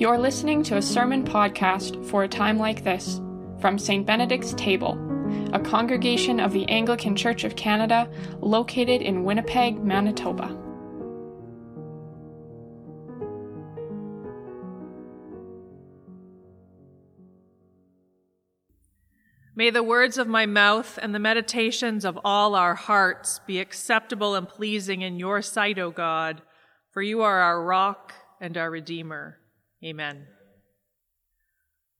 You're listening to a sermon podcast for a time like this from St. Benedict's Table, a congregation of the Anglican Church of Canada located in Winnipeg, Manitoba. May the words of my mouth and the meditations of all our hearts be acceptable and pleasing in your sight, O God, for you are our rock and our Redeemer. Amen.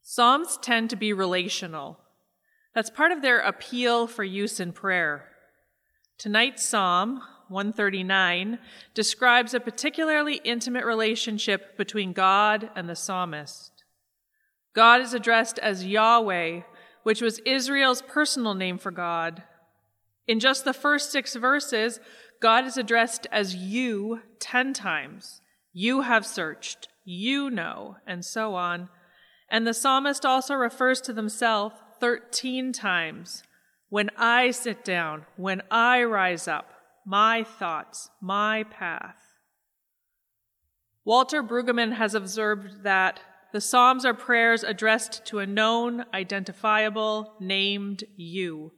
Psalms tend to be relational. That's part of their appeal for use in prayer. Tonight's Psalm, 139, describes a particularly intimate relationship between God and the psalmist. God is addressed as Yahweh, which was Israel's personal name for God. In just the first six verses, God is addressed as you ten times. You have searched, you know, and so on. And the psalmist also refers to himself 13 times. When I sit down, when I rise up, my thoughts, my path. Walter Brueggemann has observed that the Psalms are prayers addressed to a known, identifiable, named you.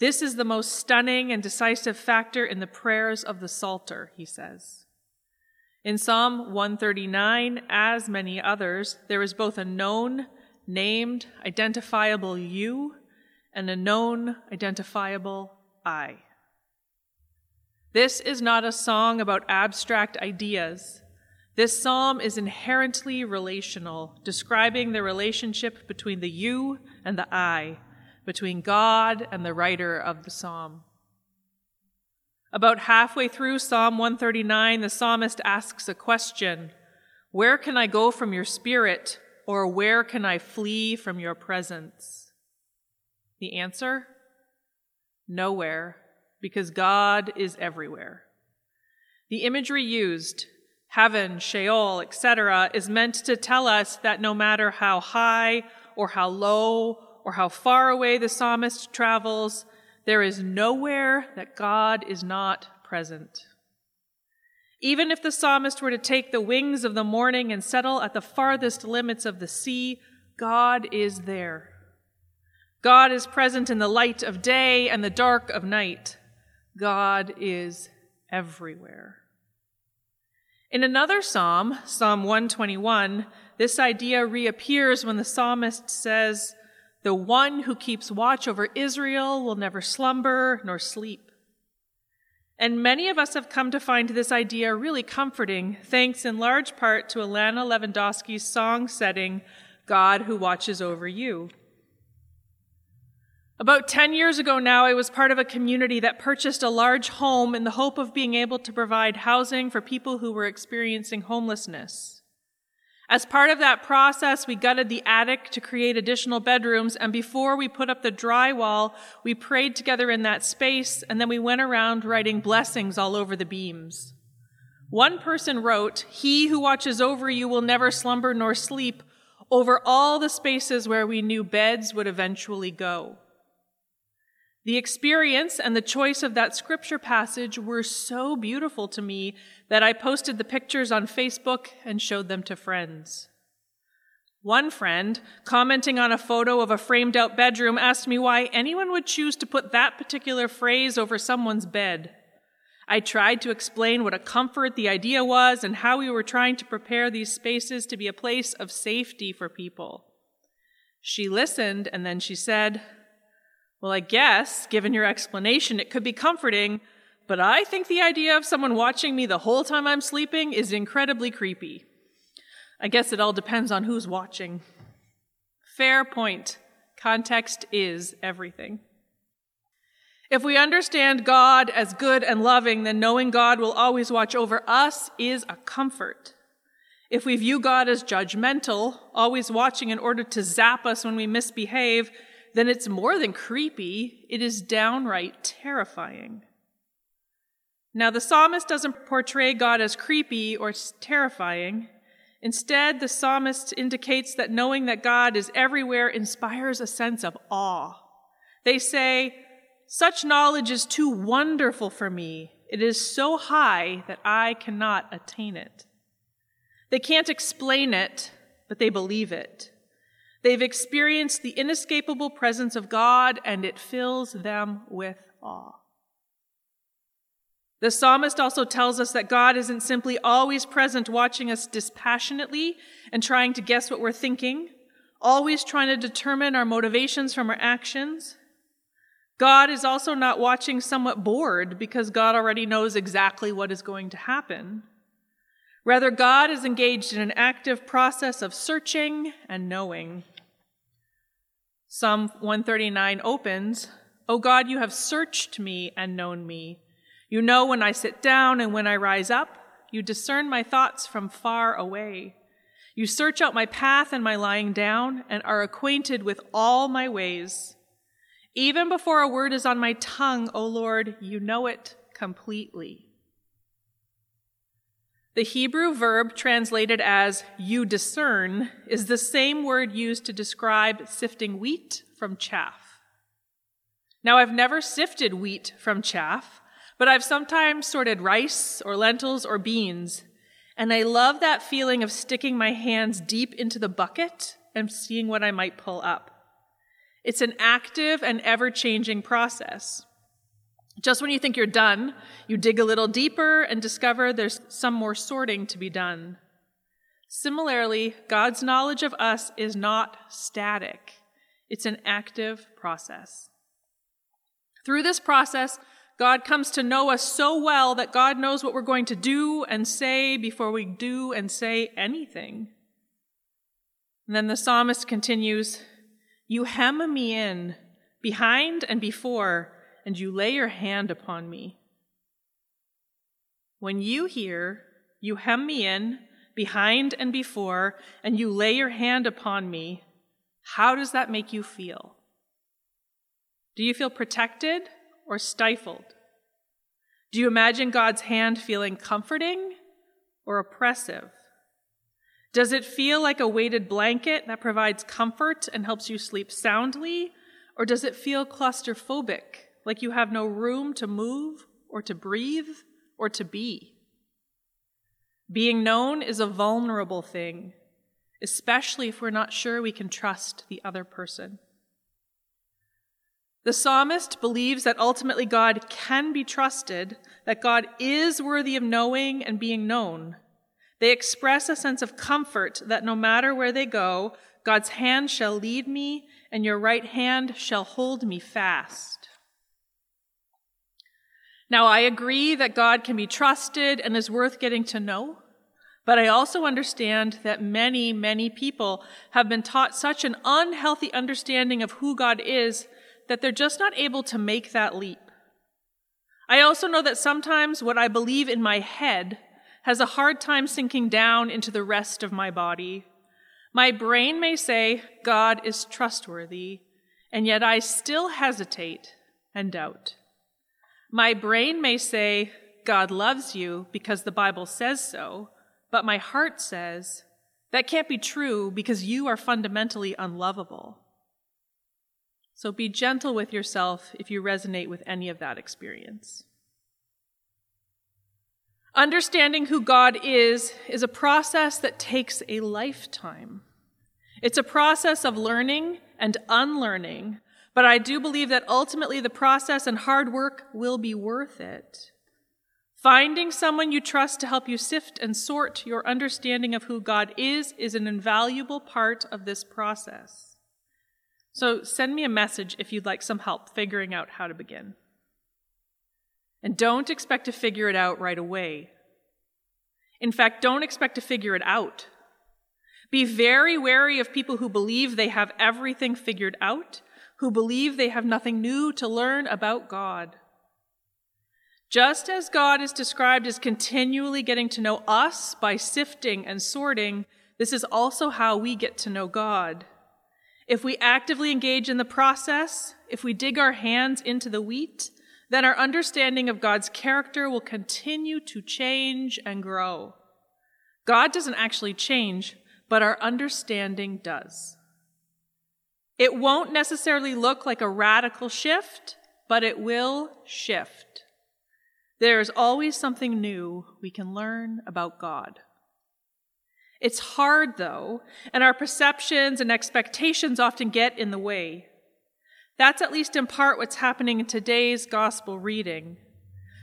This is the most stunning and decisive factor in the prayers of the Psalter, he says. In Psalm 139, as many others, there is both a known, named, identifiable you and a known, identifiable I. This is not a song about abstract ideas. This psalm is inherently relational, describing the relationship between the you and the I, between God and the writer of the psalm. About halfway through Psalm 139, the psalmist asks a question Where can I go from your spirit, or where can I flee from your presence? The answer? Nowhere, because God is everywhere. The imagery used, heaven, Sheol, etc., is meant to tell us that no matter how high or how low or how far away the psalmist travels, there is nowhere that God is not present. Even if the psalmist were to take the wings of the morning and settle at the farthest limits of the sea, God is there. God is present in the light of day and the dark of night. God is everywhere. In another psalm, Psalm 121, this idea reappears when the psalmist says, the one who keeps watch over Israel will never slumber nor sleep. And many of us have come to find this idea really comforting, thanks in large part to Alana Levandoski's song setting, God Who Watches Over You. About 10 years ago now, I was part of a community that purchased a large home in the hope of being able to provide housing for people who were experiencing homelessness. As part of that process, we gutted the attic to create additional bedrooms, and before we put up the drywall, we prayed together in that space, and then we went around writing blessings all over the beams. One person wrote, He who watches over you will never slumber nor sleep, over all the spaces where we knew beds would eventually go. The experience and the choice of that scripture passage were so beautiful to me that I posted the pictures on Facebook and showed them to friends. One friend, commenting on a photo of a framed out bedroom, asked me why anyone would choose to put that particular phrase over someone's bed. I tried to explain what a comfort the idea was and how we were trying to prepare these spaces to be a place of safety for people. She listened and then she said, well, I guess, given your explanation, it could be comforting, but I think the idea of someone watching me the whole time I'm sleeping is incredibly creepy. I guess it all depends on who's watching. Fair point. Context is everything. If we understand God as good and loving, then knowing God will always watch over us is a comfort. If we view God as judgmental, always watching in order to zap us when we misbehave, then it's more than creepy, it is downright terrifying. Now, the psalmist doesn't portray God as creepy or terrifying. Instead, the psalmist indicates that knowing that God is everywhere inspires a sense of awe. They say, Such knowledge is too wonderful for me. It is so high that I cannot attain it. They can't explain it, but they believe it. They've experienced the inescapable presence of God, and it fills them with awe. The psalmist also tells us that God isn't simply always present, watching us dispassionately and trying to guess what we're thinking, always trying to determine our motivations from our actions. God is also not watching somewhat bored because God already knows exactly what is going to happen. Rather, God is engaged in an active process of searching and knowing. Psalm 139 opens, O God, you have searched me and known me. You know when I sit down and when I rise up. You discern my thoughts from far away. You search out my path and my lying down and are acquainted with all my ways. Even before a word is on my tongue, O Lord, you know it completely. The Hebrew verb translated as you discern is the same word used to describe sifting wheat from chaff. Now, I've never sifted wheat from chaff, but I've sometimes sorted rice or lentils or beans, and I love that feeling of sticking my hands deep into the bucket and seeing what I might pull up. It's an active and ever changing process. Just when you think you're done, you dig a little deeper and discover there's some more sorting to be done. Similarly, God's knowledge of us is not static, it's an active process. Through this process, God comes to know us so well that God knows what we're going to do and say before we do and say anything. And then the psalmist continues You hem me in, behind and before, and you lay your hand upon me. When you hear, you hem me in, behind and before, and you lay your hand upon me, how does that make you feel? Do you feel protected or stifled? Do you imagine God's hand feeling comforting or oppressive? Does it feel like a weighted blanket that provides comfort and helps you sleep soundly? Or does it feel claustrophobic, like you have no room to move or to breathe or to be? Being known is a vulnerable thing, especially if we're not sure we can trust the other person. The psalmist believes that ultimately God can be trusted, that God is worthy of knowing and being known. They express a sense of comfort that no matter where they go, God's hand shall lead me, and your right hand shall hold me fast. Now, I agree that God can be trusted and is worth getting to know, but I also understand that many, many people have been taught such an unhealthy understanding of who God is that they're just not able to make that leap. I also know that sometimes what I believe in my head has a hard time sinking down into the rest of my body. My brain may say God is trustworthy, and yet I still hesitate and doubt. My brain may say God loves you because the Bible says so, but my heart says that can't be true because you are fundamentally unlovable. So be gentle with yourself if you resonate with any of that experience. Understanding who God is is a process that takes a lifetime. It's a process of learning and unlearning, but I do believe that ultimately the process and hard work will be worth it. Finding someone you trust to help you sift and sort your understanding of who God is is an invaluable part of this process. So send me a message if you'd like some help figuring out how to begin. And don't expect to figure it out right away. In fact, don't expect to figure it out. Be very wary of people who believe they have everything figured out, who believe they have nothing new to learn about God. Just as God is described as continually getting to know us by sifting and sorting, this is also how we get to know God. If we actively engage in the process, if we dig our hands into the wheat, then our understanding of God's character will continue to change and grow. God doesn't actually change, but our understanding does. It won't necessarily look like a radical shift, but it will shift. There is always something new we can learn about God. It's hard, though, and our perceptions and expectations often get in the way. That's at least in part what's happening in today's gospel reading.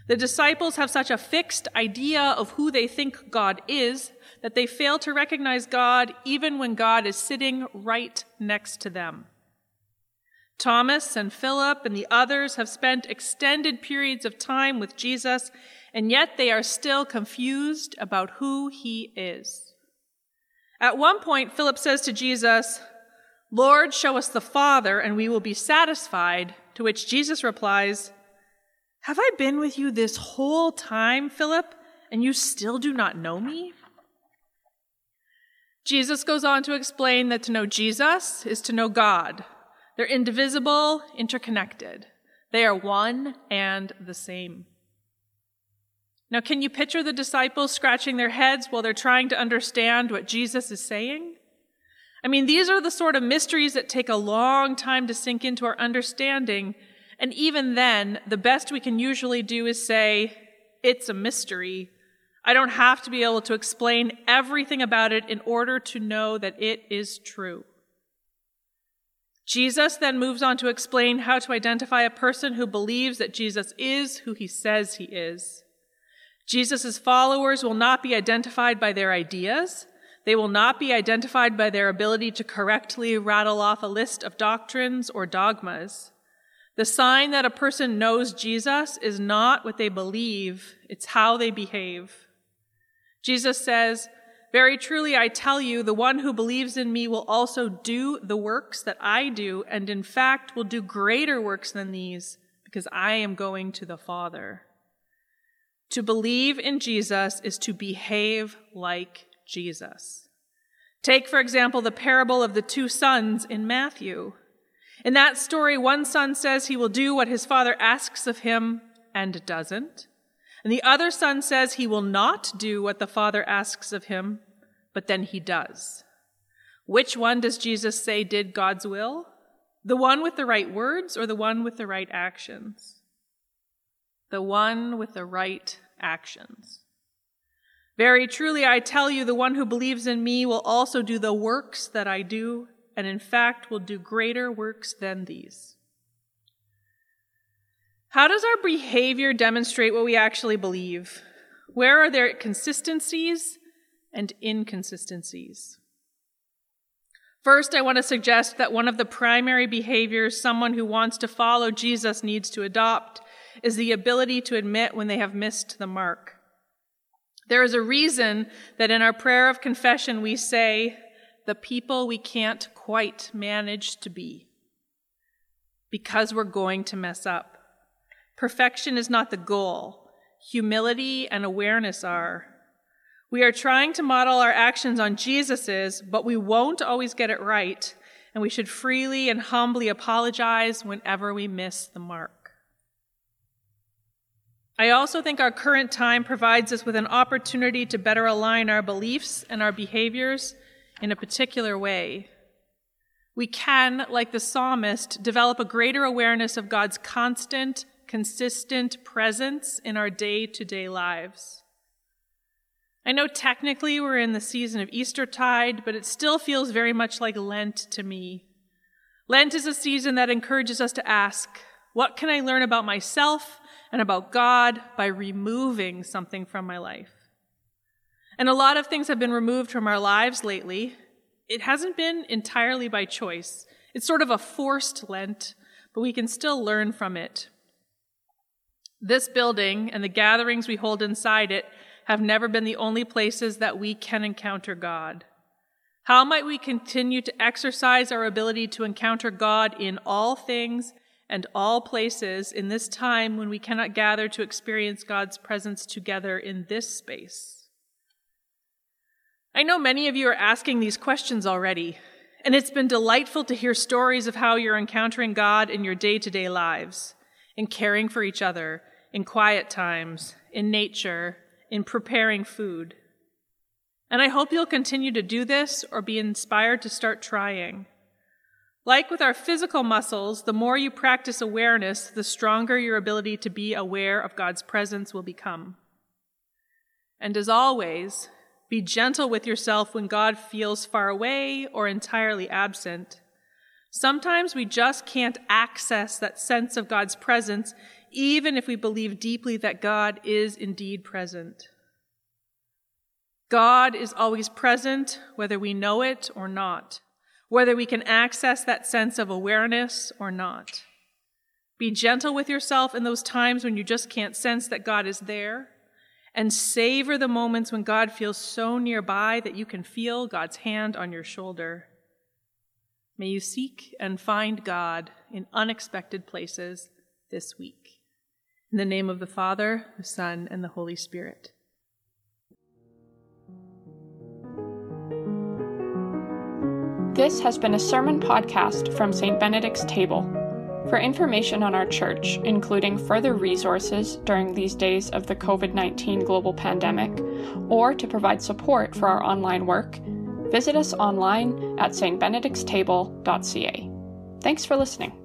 The disciples have such a fixed idea of who they think God is that they fail to recognize God even when God is sitting right next to them. Thomas and Philip and the others have spent extended periods of time with Jesus, and yet they are still confused about who he is. At one point, Philip says to Jesus, Lord, show us the Father, and we will be satisfied. To which Jesus replies, Have I been with you this whole time, Philip, and you still do not know me? Jesus goes on to explain that to know Jesus is to know God. They're indivisible, interconnected. They are one and the same. Now, can you picture the disciples scratching their heads while they're trying to understand what Jesus is saying? I mean, these are the sort of mysteries that take a long time to sink into our understanding. And even then, the best we can usually do is say, it's a mystery. I don't have to be able to explain everything about it in order to know that it is true. Jesus then moves on to explain how to identify a person who believes that Jesus is who he says he is. Jesus' followers will not be identified by their ideas. They will not be identified by their ability to correctly rattle off a list of doctrines or dogmas. The sign that a person knows Jesus is not what they believe, it's how they behave. Jesus says, Very truly I tell you, the one who believes in me will also do the works that I do, and in fact will do greater works than these, because I am going to the Father. To believe in Jesus is to behave like Jesus. Take, for example, the parable of the two sons in Matthew. In that story, one son says he will do what his father asks of him and doesn't. And the other son says he will not do what the father asks of him, but then he does. Which one does Jesus say did God's will? The one with the right words or the one with the right actions? the one with the right actions. Very truly, I tell you, the one who believes in me will also do the works that I do, and in fact will do greater works than these. How does our behavior demonstrate what we actually believe? Where are there consistencies and inconsistencies? First, I want to suggest that one of the primary behaviors someone who wants to follow Jesus needs to adopt is the ability to admit when they have missed the mark. There is a reason that in our prayer of confession we say, the people we can't quite manage to be, because we're going to mess up. Perfection is not the goal, humility and awareness are. We are trying to model our actions on Jesus's, but we won't always get it right, and we should freely and humbly apologize whenever we miss the mark. I also think our current time provides us with an opportunity to better align our beliefs and our behaviors in a particular way. We can, like the psalmist, develop a greater awareness of God's constant, consistent presence in our day to day lives. I know technically we're in the season of Eastertide, but it still feels very much like Lent to me. Lent is a season that encourages us to ask, What can I learn about myself and about God by removing something from my life. And a lot of things have been removed from our lives lately. It hasn't been entirely by choice. It's sort of a forced Lent, but we can still learn from it. This building and the gatherings we hold inside it have never been the only places that we can encounter God. How might we continue to exercise our ability to encounter God in all things and all places in this time when we cannot gather to experience God's presence together in this space. I know many of you are asking these questions already, and it's been delightful to hear stories of how you're encountering God in your day to day lives, in caring for each other, in quiet times, in nature, in preparing food. And I hope you'll continue to do this or be inspired to start trying. Like with our physical muscles, the more you practice awareness, the stronger your ability to be aware of God's presence will become. And as always, Be gentle with yourself when God feels far away or entirely absent. Sometimes we just can't access that sense of God's presence, even if we believe deeply that God is indeed present. God is always present, whether we know it or not, whether we can access that sense of awareness or not. Be gentle with yourself in those times when you just can't sense that God is there, and savor the moments when God feels so nearby that you can feel God's hand on your shoulder. May you seek and find God in unexpected places this week. In the name of the Father, the Son, and the Holy Spirit. This has been a sermon podcast from St. Benedict's Table. For information on our church, including further resources during these days of the COVID 19 global pandemic, or to provide support for our online work, visit us online at stbenedictstable.ca. Thanks for listening.